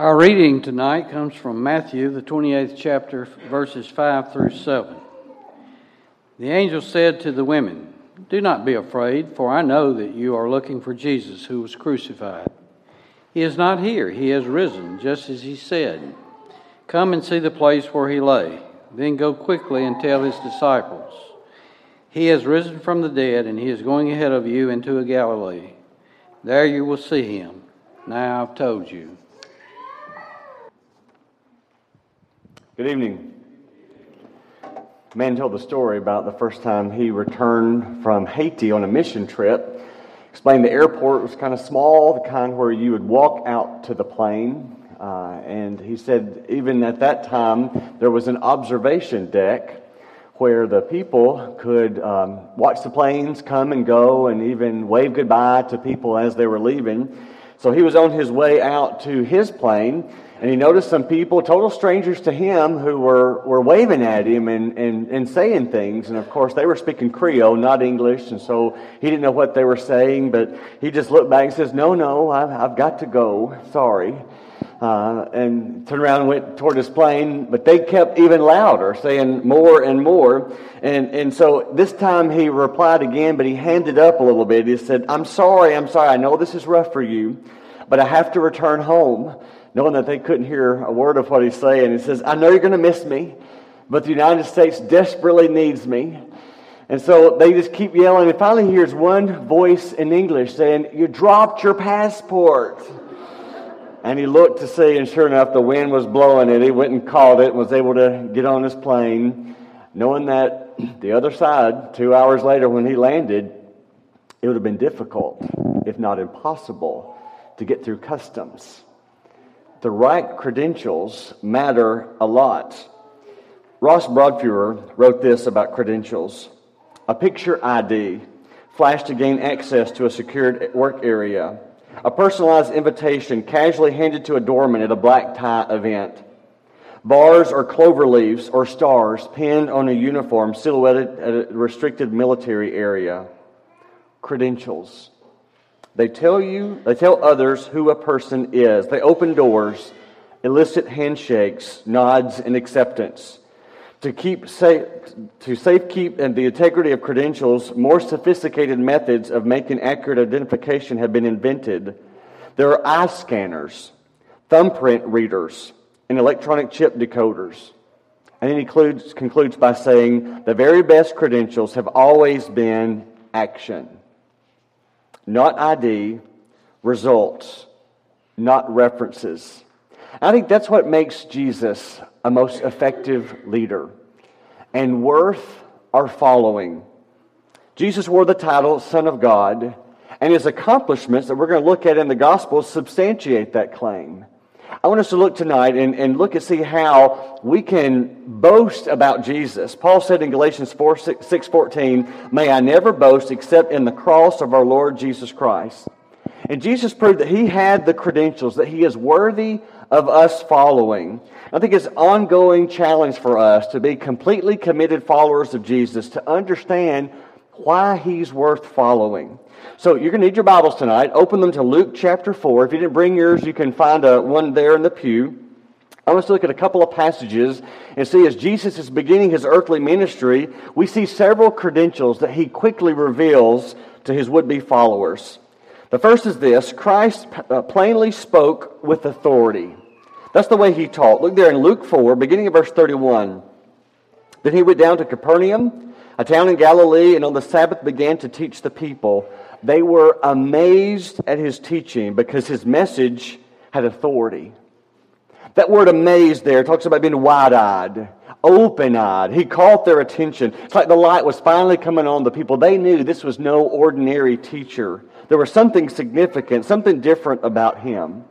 Our reading tonight comes from Matthew, the 28th chapter, verses 5 through 7. The angel said to the women, Do not be afraid, for I know that you are looking for Jesus who was crucified. He is not here, he has risen, just as he said. Come and see the place where he lay. Then go quickly and tell his disciples. He has risen from the dead, and he is going ahead of you into Galilee. There you will see him. Now I've told you. Good evening. Man told the story about the first time he returned from Haiti on a mission trip. Explained the airport was kind of small, the kind where you would walk out to the plane. Uh, and he said, even at that time, there was an observation deck where the people could um, watch the planes come and go and even wave goodbye to people as they were leaving. So he was on his way out to his plane and he noticed some people, total strangers to him, who were, were waving at him and, and, and saying things. And of course, they were speaking Creole, not English. And so he didn't know what they were saying, but he just looked back and says, No, no, I've, I've got to go. Sorry. Uh, and turned around and went toward his plane, but they kept even louder, saying more and more. And, and so this time he replied again, but he handed up a little bit. He said, I'm sorry, I'm sorry. I know this is rough for you, but I have to return home knowing that they couldn't hear a word of what he's saying. He says, I know you're going to miss me, but the United States desperately needs me. And so they just keep yelling. And finally, he hears one voice in English saying, You dropped your passport. And he looked to see, and sure enough, the wind was blowing it. He went and caught it and was able to get on his plane, knowing that the other side, two hours later when he landed, it would have been difficult, if not impossible, to get through customs the right credentials matter a lot. Ross Broadfuhrer wrote this about credentials a picture ID, flashed to gain access to a secured work area, a personalized invitation casually handed to a doorman at a black tie event, bars or clover leaves or stars pinned on a uniform silhouetted at a restricted military area, credentials. They tell you, they tell others who a person is. They open doors, elicit handshakes, nods, and acceptance. To keep safe, to safekeep and the integrity of credentials, more sophisticated methods of making accurate identification have been invented. There are eye scanners, thumbprint readers, and electronic chip decoders. And he concludes, concludes by saying the very best credentials have always been action not ID, results, not references. I think that's what makes Jesus a most effective leader and worth our following. Jesus wore the title Son of God, and his accomplishments that we're going to look at in the Gospels substantiate that claim. I want us to look tonight and, and look and see how we can boast about Jesus. Paul said in Galatians 4, 6, 6 14, May I never boast except in the cross of our Lord Jesus Christ. And Jesus proved that he had the credentials, that he is worthy of us following. I think it's an ongoing challenge for us to be completely committed followers of Jesus, to understand why he's worth following. So you're going to need your Bibles tonight. Open them to Luke chapter 4. If you didn't bring yours, you can find a, one there in the pew. I want us to look at a couple of passages and see as Jesus is beginning his earthly ministry, we see several credentials that he quickly reveals to his would be followers. The first is this Christ uh, plainly spoke with authority. That's the way he taught. Look there in Luke 4, beginning of verse 31. Then he went down to Capernaum, a town in Galilee, and on the Sabbath began to teach the people. They were amazed at his teaching because his message had authority. That word amazed there talks about being wide eyed, open eyed. He caught their attention. It's like the light was finally coming on the people. They knew this was no ordinary teacher. There was something significant, something different about him.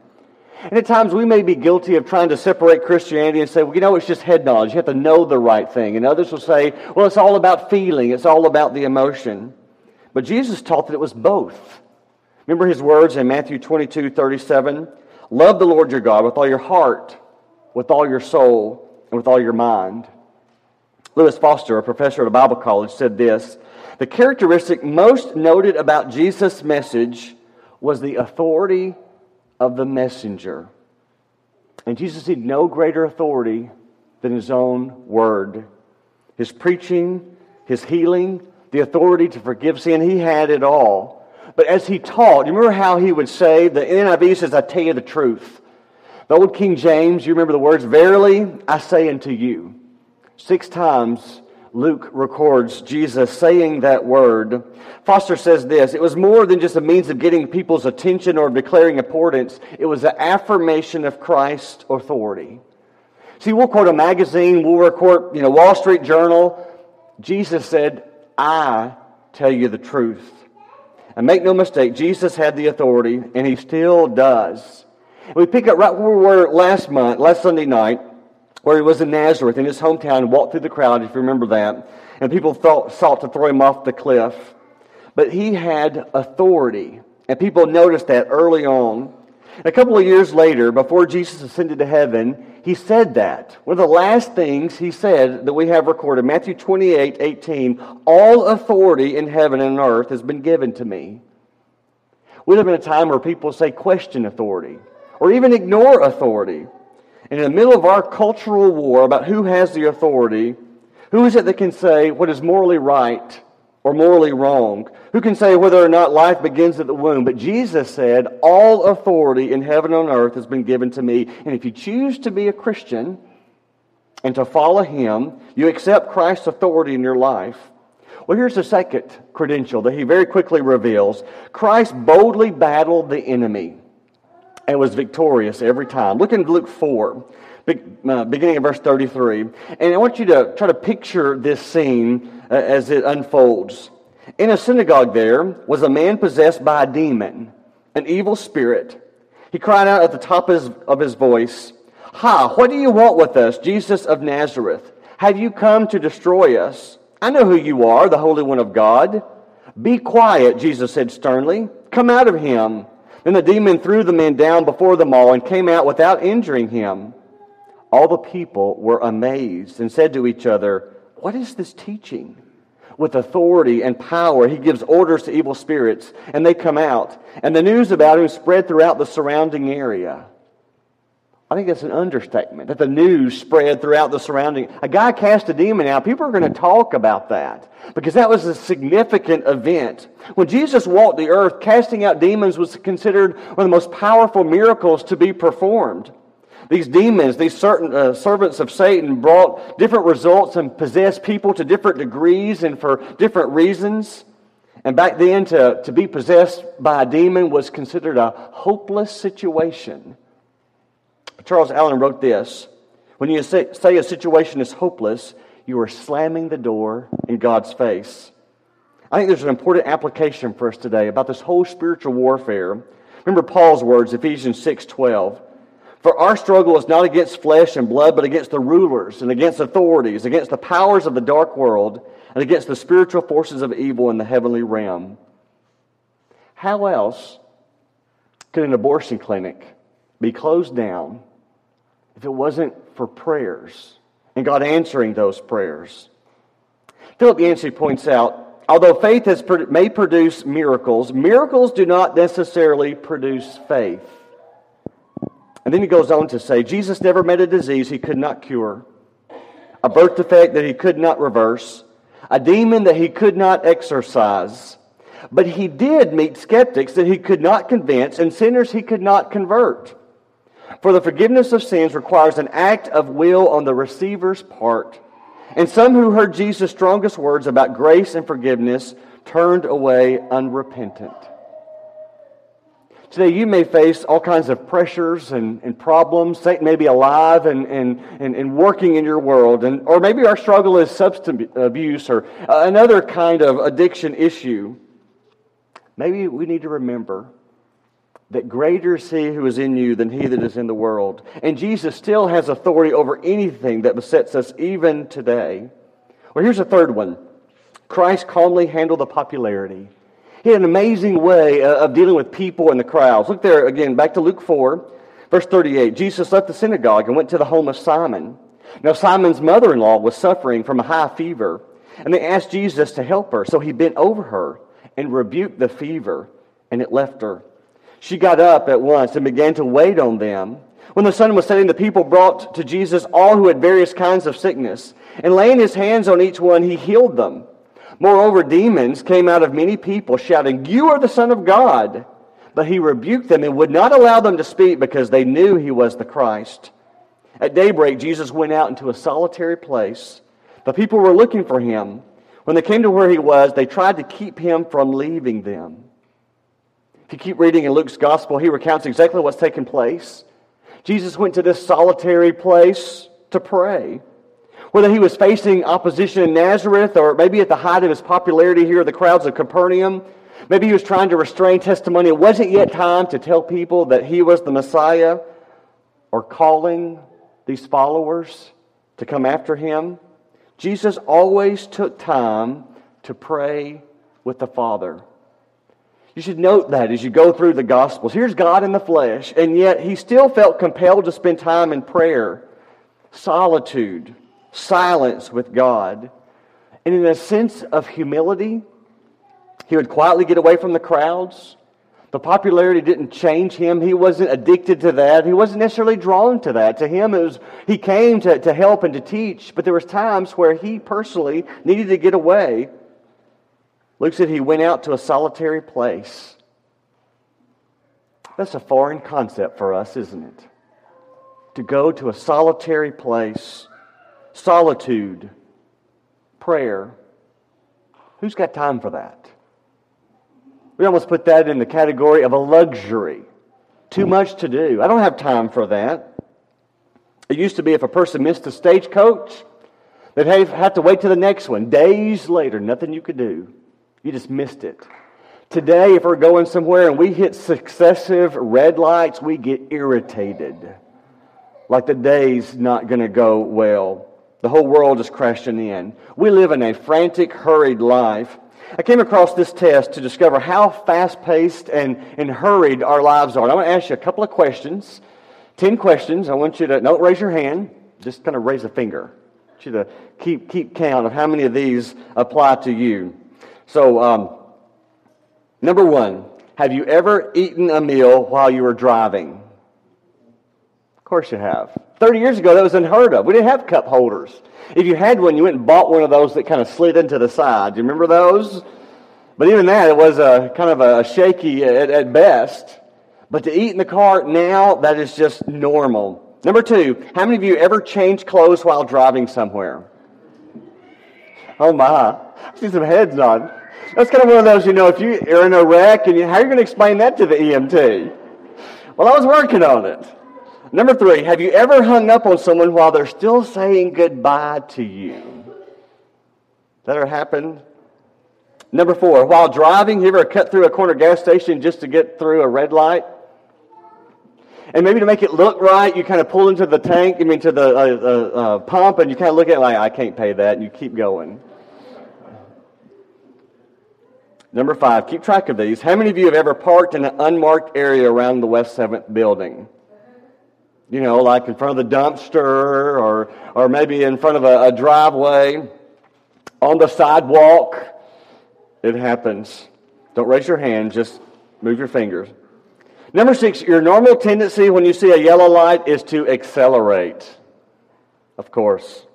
And at times we may be guilty of trying to separate Christianity and say, well, you know, it's just head knowledge. You have to know the right thing. And others will say, well, it's all about feeling, it's all about the emotion. But Jesus taught that it was both. Remember his words in Matthew 22 37? Love the Lord your God with all your heart, with all your soul, and with all your mind. Lewis Foster, a professor at a Bible college, said this The characteristic most noted about Jesus' message was the authority of the messenger. And Jesus had no greater authority than his own word. His preaching, his healing, the authority to forgive sin, he had it all. But as he taught, you remember how he would say, the NIV says, I tell you the truth. The old King James, you remember the words, Verily I say unto you. Six times Luke records Jesus saying that word. Foster says this it was more than just a means of getting people's attention or declaring importance, it was an affirmation of Christ's authority. See, we'll quote a magazine, we'll record, you know, Wall Street Journal. Jesus said, I tell you the truth. And make no mistake, Jesus had the authority, and he still does. we pick up right where we were last month, last Sunday night, where he was in Nazareth, in his hometown, walked through the crowd, if you remember that. And people thought, sought to throw him off the cliff. But he had authority. And people noticed that early on. A couple of years later, before Jesus ascended to heaven, he said that. One of the last things he said that we have recorded, Matthew 28 18, all authority in heaven and earth has been given to me. We live in a time where people say question authority or even ignore authority. And in the middle of our cultural war about who has the authority, who is it that can say what is morally right or morally wrong? Who can say whether or not life begins at the womb? But Jesus said, All authority in heaven and on earth has been given to me. And if you choose to be a Christian and to follow Him, you accept Christ's authority in your life. Well, here's the second credential that he very quickly reveals Christ boldly battled the enemy and was victorious every time. Look in Luke 4, uh, beginning of verse 33. And I want you to try to picture this scene uh, as it unfolds. In a synagogue there was a man possessed by a demon, an evil spirit. He cried out at the top of his, of his voice, Ha, what do you want with us, Jesus of Nazareth? Have you come to destroy us? I know who you are, the Holy One of God. Be quiet, Jesus said sternly. Come out of him. Then the demon threw the man down before them all and came out without injuring him. All the people were amazed and said to each other, What is this teaching? With authority and power, he gives orders to evil spirits, and they come out. And the news about him spread throughout the surrounding area. I think that's an understatement that the news spread throughout the surrounding. A guy cast a demon out. People are going to talk about that because that was a significant event. When Jesus walked the earth, casting out demons was considered one of the most powerful miracles to be performed. These demons, these certain uh, servants of Satan, brought different results and possessed people to different degrees and for different reasons. And back then, to, to be possessed by a demon was considered a hopeless situation. Charles Allen wrote this When you say, a situation is hopeless, you are slamming the door in God's face. I think there's an important application for us today about this whole spiritual warfare. Remember Paul's words, Ephesians 6 12. For our struggle is not against flesh and blood, but against the rulers and against authorities, against the powers of the dark world, and against the spiritual forces of evil in the heavenly realm. How else could an abortion clinic be closed down if it wasn't for prayers and God answering those prayers. Philip Yancey points out although faith has, may produce miracles, miracles do not necessarily produce faith. And then he goes on to say Jesus never met a disease he could not cure, a birth defect that he could not reverse, a demon that he could not exorcise. But he did meet skeptics that he could not convince and sinners he could not convert. For the forgiveness of sins requires an act of will on the receiver's part. And some who heard Jesus' strongest words about grace and forgiveness turned away unrepentant. Today, you may face all kinds of pressures and, and problems. Satan may be alive and, and, and, and, working in your world. And, or maybe our struggle is substance abuse or uh, another kind of addiction issue. Maybe we need to remember that greater is he who is in you than he that is in the world. And Jesus still has authority over anything that besets us even today. Well, here's a third one Christ calmly handled the popularity. He had an amazing way uh, of dealing with people in the crowds. Look there again, back to Luke 4, verse 38. Jesus left the synagogue and went to the home of Simon. Now, Simon's mother in law was suffering from a high fever, and they asked Jesus to help her. So he bent over her and rebuked the fever, and it left her. She got up at once and began to wait on them. When the sun was setting, the people brought to Jesus all who had various kinds of sickness, and laying his hands on each one, he healed them. Moreover, demons came out of many people, shouting, You are the Son of God. But he rebuked them and would not allow them to speak because they knew he was the Christ. At daybreak, Jesus went out into a solitary place. The people were looking for him. When they came to where he was, they tried to keep him from leaving them. If you keep reading in Luke's gospel, he recounts exactly what's taken place. Jesus went to this solitary place to pray. Whether he was facing opposition in Nazareth or maybe at the height of his popularity here, the crowds of Capernaum, maybe he was trying to restrain testimony. It wasn't yet time to tell people that he was the Messiah or calling these followers to come after him. Jesus always took time to pray with the Father. You should note that as you go through the Gospels. Here's God in the flesh, and yet he still felt compelled to spend time in prayer, solitude, silence with God. And in a sense of humility, he would quietly get away from the crowds. The popularity didn't change him. He wasn't addicted to that. He wasn't necessarily drawn to that. To him, it was, he came to, to help and to teach, but there was times where he personally needed to get away. Luke said he went out to a solitary place. That's a foreign concept for us, isn't it? To go to a solitary place solitude, prayer. Who's got time for that? We almost put that in the category of a luxury. Too much to do. I don't have time for that. It used to be if a person missed a stagecoach, they'd have to wait to the next one. Days later, nothing you could do. You just missed it. Today, if we're going somewhere and we hit successive red lights, we get irritated. Like the day's not going to go well. The whole world is crashing in. We live in a frantic, hurried life. I came across this test to discover how fast paced and, and hurried our lives are. And I want to ask you a couple of questions. Ten questions. I want you to, don't raise your hand, just kind of raise a finger. I want you to keep, keep count of how many of these apply to you. So, um, number one, have you ever eaten a meal while you were driving? Of course you have. 30 years ago, that was unheard of. We didn't have cup holders. If you had one, you went and bought one of those that kind of slid into the side. Do you remember those? But even that, it was a kind of a shaky at, at best. But to eat in the car now, that is just normal. Number two, how many of you ever changed clothes while driving somewhere? Oh my. I see some heads nod. That's kind of one of those, you know, if you are in a wreck and you, how are you going to explain that to the EMT? Well, I was working on it. Number three, have you ever hung up on someone while they're still saying goodbye to you? That ever happened? Number four, while driving, you ever cut through a corner gas station just to get through a red light? And maybe to make it look right, you kind of pull into the tank, I mean, to the uh, uh, uh, pump, and you kind of look at it like, I can't pay that, and you keep going. Number five, keep track of these. How many of you have ever parked in an unmarked area around the West 7th building? you know, like in front of the dumpster or, or maybe in front of a, a driveway, on the sidewalk. It happens. Don't raise your hand, just move your fingers. Number six, your normal tendency when you see a yellow light is to accelerate. Of course.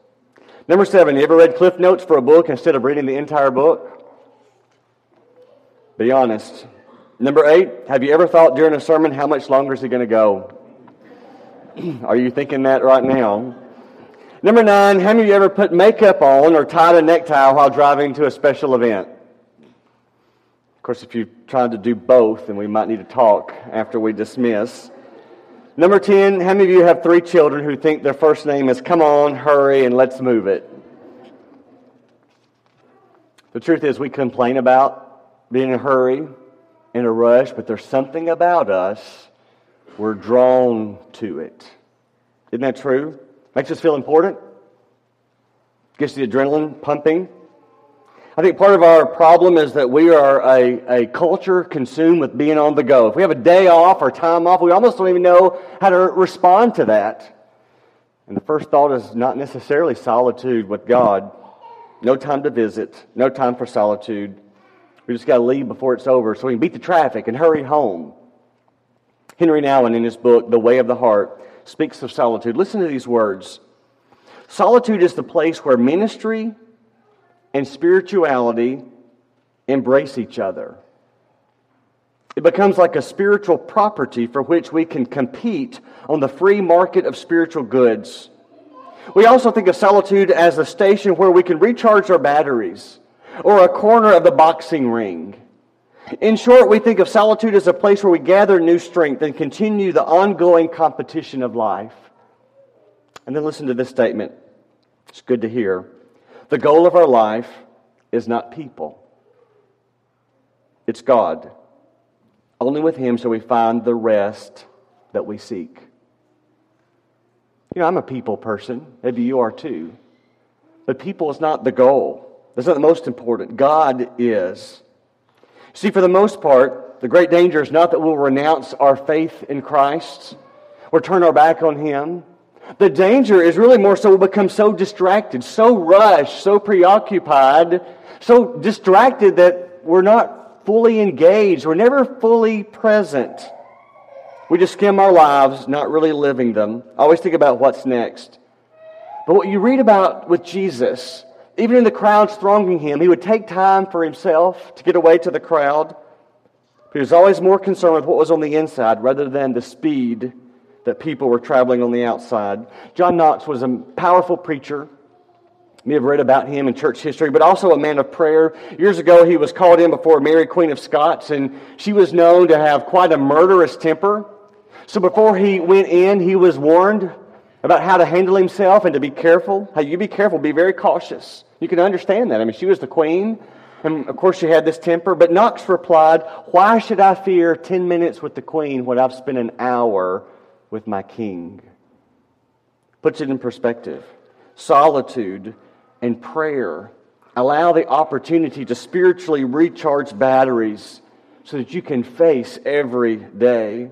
Number seven, you ever read Cliff Notes for a book instead of reading the entire book? Be honest. Number eight, have you ever thought during a sermon, how much longer is he going to go? Are you thinking that right now? Number nine, how many of you ever put makeup on or tied a necktie while driving to a special event? Of course, if you tried to do both, then we might need to talk after we dismiss. Number 10, how many of you have three children who think their first name is come on, hurry, and let's move it? The truth is, we complain about being in a hurry, in a rush, but there's something about us we're drawn to it. Isn't that true? Makes us feel important. Gets the adrenaline pumping. I think part of our problem is that we are a, a culture consumed with being on the go. If we have a day off or time off, we almost don't even know how to respond to that. And the first thought is not necessarily solitude with God. No time to visit, no time for solitude. We just got to leave before it's over so we can beat the traffic and hurry home. Henri Nouwen, in his book, The Way of the Heart, speaks of solitude. Listen to these words Solitude is the place where ministry and spirituality embrace each other. It becomes like a spiritual property for which we can compete on the free market of spiritual goods. We also think of solitude as a station where we can recharge our batteries or a corner of the boxing ring. In short, we think of solitude as a place where we gather new strength and continue the ongoing competition of life. And then listen to this statement. It's good to hear. The goal of our life is not people, it's God. Only with Him shall we find the rest that we seek. You know, I'm a people person. Maybe you are too. But people is not the goal. That's not the most important. God is. See, for the most part, the great danger is not that we'll renounce our faith in Christ or turn our back on Him. The danger is really more so we'll become so distracted, so rushed, so preoccupied, so distracted that we're not fully engaged. We're never fully present. We just skim our lives, not really living them. I always think about what's next. But what you read about with Jesus, even in the crowds thronging him, he would take time for himself to get away to the crowd. He was always more concerned with what was on the inside rather than the speed that people were traveling on the outside. John Knox was a powerful preacher. You may have read about him in church history, but also a man of prayer. Years ago, he was called in before Mary, Queen of Scots, and she was known to have quite a murderous temper. So before he went in, he was warned about how to handle himself and to be careful. How you be careful, be very cautious. You can understand that. I mean, she was the queen, and of course she had this temper. But Knox replied, Why should I fear 10 minutes with the queen when I've spent an hour with my king? Puts it in perspective. Solitude and prayer allow the opportunity to spiritually recharge batteries so that you can face every day.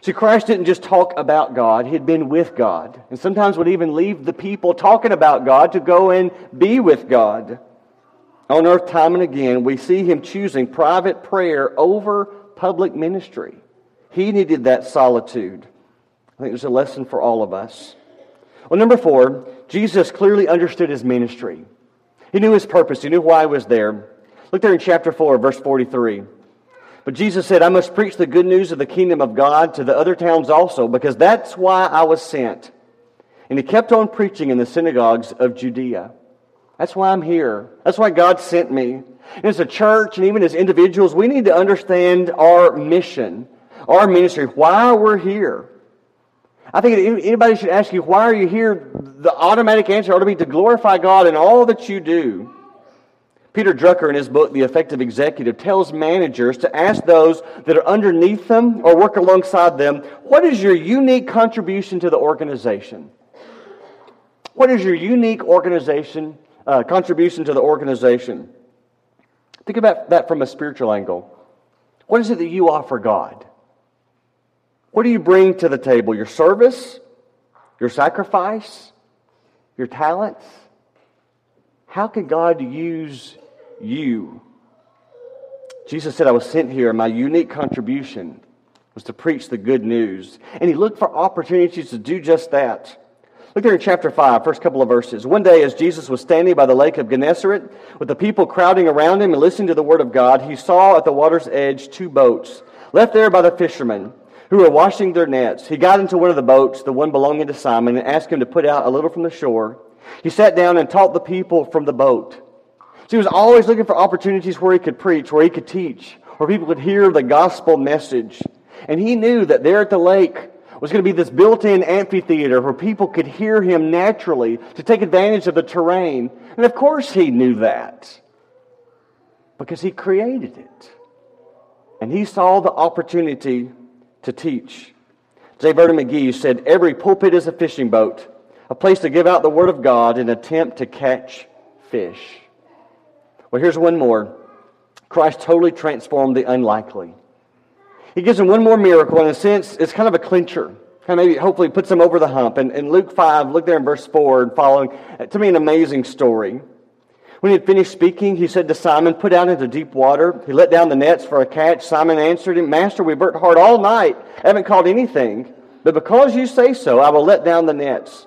See, Christ didn't just talk about God, He had been with God. And sometimes would even leave the people talking about God to go and be with God. On earth, time and again, we see Him choosing private prayer over public ministry. He needed that solitude. I think there's a lesson for all of us. Well, number four, Jesus clearly understood His ministry. He knew His purpose, He knew why He was there. Look there in chapter 4, verse 43. But Jesus said, I must preach the good news of the kingdom of God to the other towns also, because that's why I was sent. And he kept on preaching in the synagogues of Judea. That's why I'm here. That's why God sent me. And as a church and even as individuals, we need to understand our mission, our ministry, why we're here. I think anybody should ask you, why are you here? The automatic answer ought to be to glorify God in all that you do. Peter Drucker, in his book, The Effective Executive, tells managers to ask those that are underneath them or work alongside them, what is your unique contribution to the organization? What is your unique organization uh, contribution to the organization? Think about that from a spiritual angle. What is it that you offer God? What do you bring to the table? Your service? Your sacrifice? Your talents? How can God use you. Jesus said, I was sent here, my unique contribution was to preach the good news. And he looked for opportunities to do just that. Look there in chapter 5, first couple of verses. One day, as Jesus was standing by the lake of Gennesaret, with the people crowding around him and listening to the word of God, he saw at the water's edge two boats, left there by the fishermen, who were washing their nets. He got into one of the boats, the one belonging to Simon, and asked him to put out a little from the shore. He sat down and taught the people from the boat. So he was always looking for opportunities where he could preach, where he could teach, where people could hear the gospel message. And he knew that there at the lake was going to be this built in amphitheater where people could hear him naturally to take advantage of the terrain. And of course, he knew that because he created it. And he saw the opportunity to teach. J. Vernon McGee said, Every pulpit is a fishing boat, a place to give out the Word of God and attempt to catch fish. Well, here's one more. Christ totally transformed the unlikely. He gives them one more miracle. In a sense, it's kind of a clincher. Kind of maybe, hopefully, puts them over the hump. And in Luke 5, look there in verse 4 and following. Uh, to me, an amazing story. When he had finished speaking, he said to Simon, Put out into deep water. He let down the nets for a catch. Simon answered him, Master, we've worked hard all night. I Haven't caught anything. but because you say so, I will let down the nets.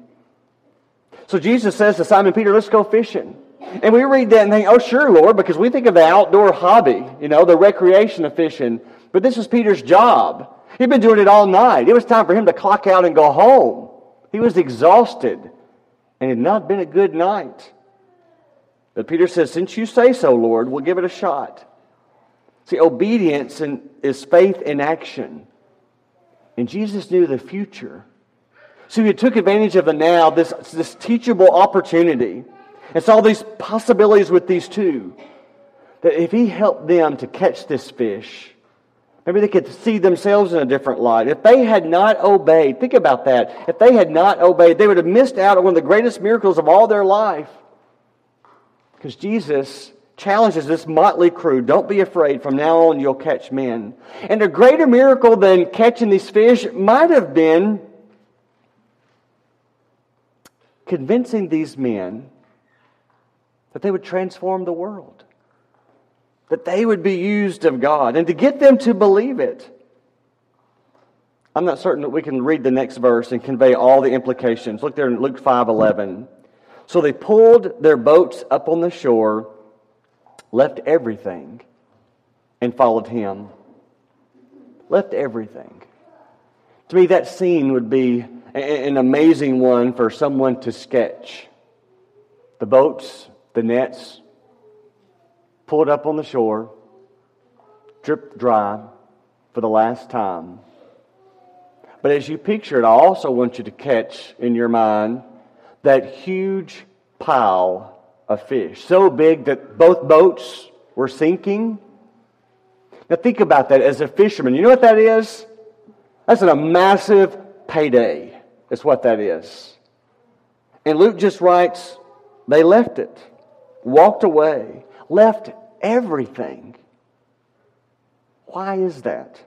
So Jesus says to Simon Peter, Let's go fishing. And we read that and think, Oh, sure, Lord, because we think of the outdoor hobby, you know, the recreation of fishing. But this was Peter's job. He'd been doing it all night. It was time for him to clock out and go home. He was exhausted, and it had not been a good night. But Peter says, Since you say so, Lord, we'll give it a shot. See, obedience is faith in action. And Jesus knew the future. So he took advantage of the now, this, this teachable opportunity, and saw these possibilities with these two. That if he helped them to catch this fish, maybe they could see themselves in a different light. If they had not obeyed, think about that. If they had not obeyed, they would have missed out on one of the greatest miracles of all their life. Because Jesus challenges this motley crew don't be afraid, from now on you'll catch men. And a greater miracle than catching these fish might have been convincing these men that they would transform the world, that they would be used of God, and to get them to believe it. I'm not certain that we can read the next verse and convey all the implications. Look there in Luke 5:11. So they pulled their boats up on the shore left everything and followed him. Left everything. To me, that scene would be an amazing one for someone to sketch. The boats, the nets, pulled up on the shore, dripped dry for the last time. But as you picture it, I also want you to catch in your mind that huge pile of fish, so big that both boats were sinking. Now, think about that as a fisherman. You know what that is? That's a massive payday, is what that is. And Luke just writes, they left it, walked away, left everything. Why is that?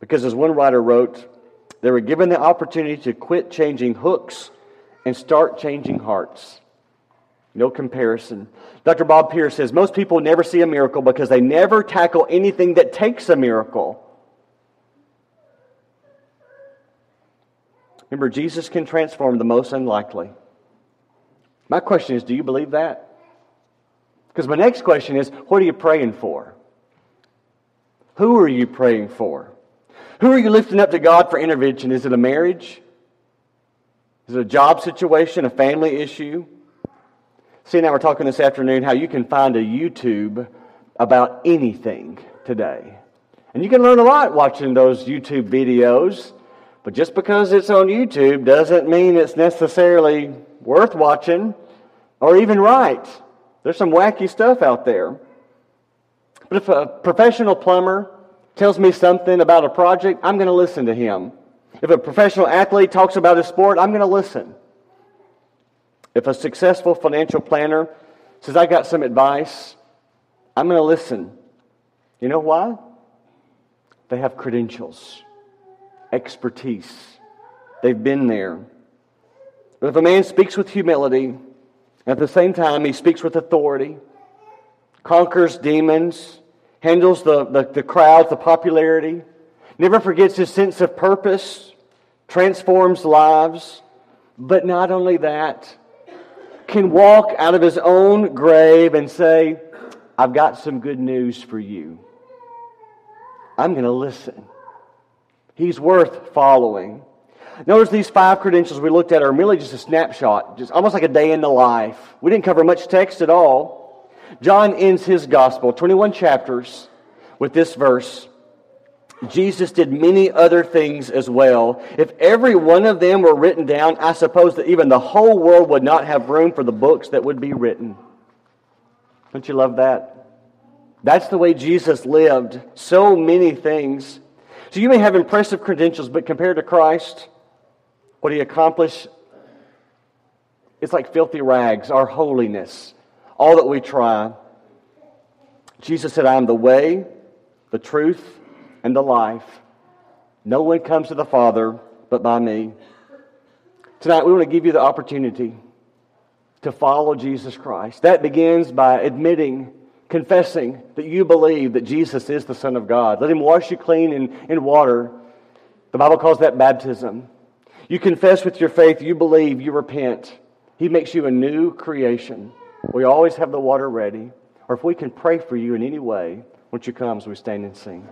Because, as one writer wrote, they were given the opportunity to quit changing hooks and start changing hearts. No comparison. Dr. Bob Pierce says most people never see a miracle because they never tackle anything that takes a miracle. Remember, Jesus can transform the most unlikely. My question is do you believe that? Because my next question is what are you praying for? Who are you praying for? Who are you lifting up to God for intervention? Is it a marriage? Is it a job situation, a family issue? See, now we're talking this afternoon how you can find a YouTube about anything today. And you can learn a lot watching those YouTube videos, but just because it's on YouTube doesn't mean it's necessarily worth watching or even right. There's some wacky stuff out there. But if a professional plumber tells me something about a project, I'm going to listen to him. If a professional athlete talks about a sport, I'm going to listen. If a successful financial planner says, I got some advice, I'm going to listen. You know why? They have credentials, expertise. They've been there. But if a man speaks with humility, at the same time he speaks with authority, conquers demons, handles the, the, the crowds, the popularity, never forgets his sense of purpose, transforms lives, but not only that, can walk out of his own grave and say, I've got some good news for you. I'm going to listen. He's worth following. Notice these five credentials we looked at are merely just a snapshot, just almost like a day in the life. We didn't cover much text at all. John ends his gospel, 21 chapters, with this verse Jesus did many other things as well. If every one of them were written down, I suppose that even the whole world would not have room for the books that would be written. Don't you love that? That's the way Jesus lived. So many things. So you may have impressive credentials, but compared to Christ, what he accomplished, it's like filthy rags, our holiness, all that we try. Jesus said, I am the way, the truth, and the life. No one comes to the Father but by me. Tonight, we want to give you the opportunity to follow Jesus Christ. That begins by admitting, confessing that you believe that Jesus is the Son of God. Let Him wash you clean in, in water. The Bible calls that baptism. You confess with your faith, you believe, you repent. He makes you a new creation. We always have the water ready. Or if we can pray for you in any way, once you come as we stand and sing.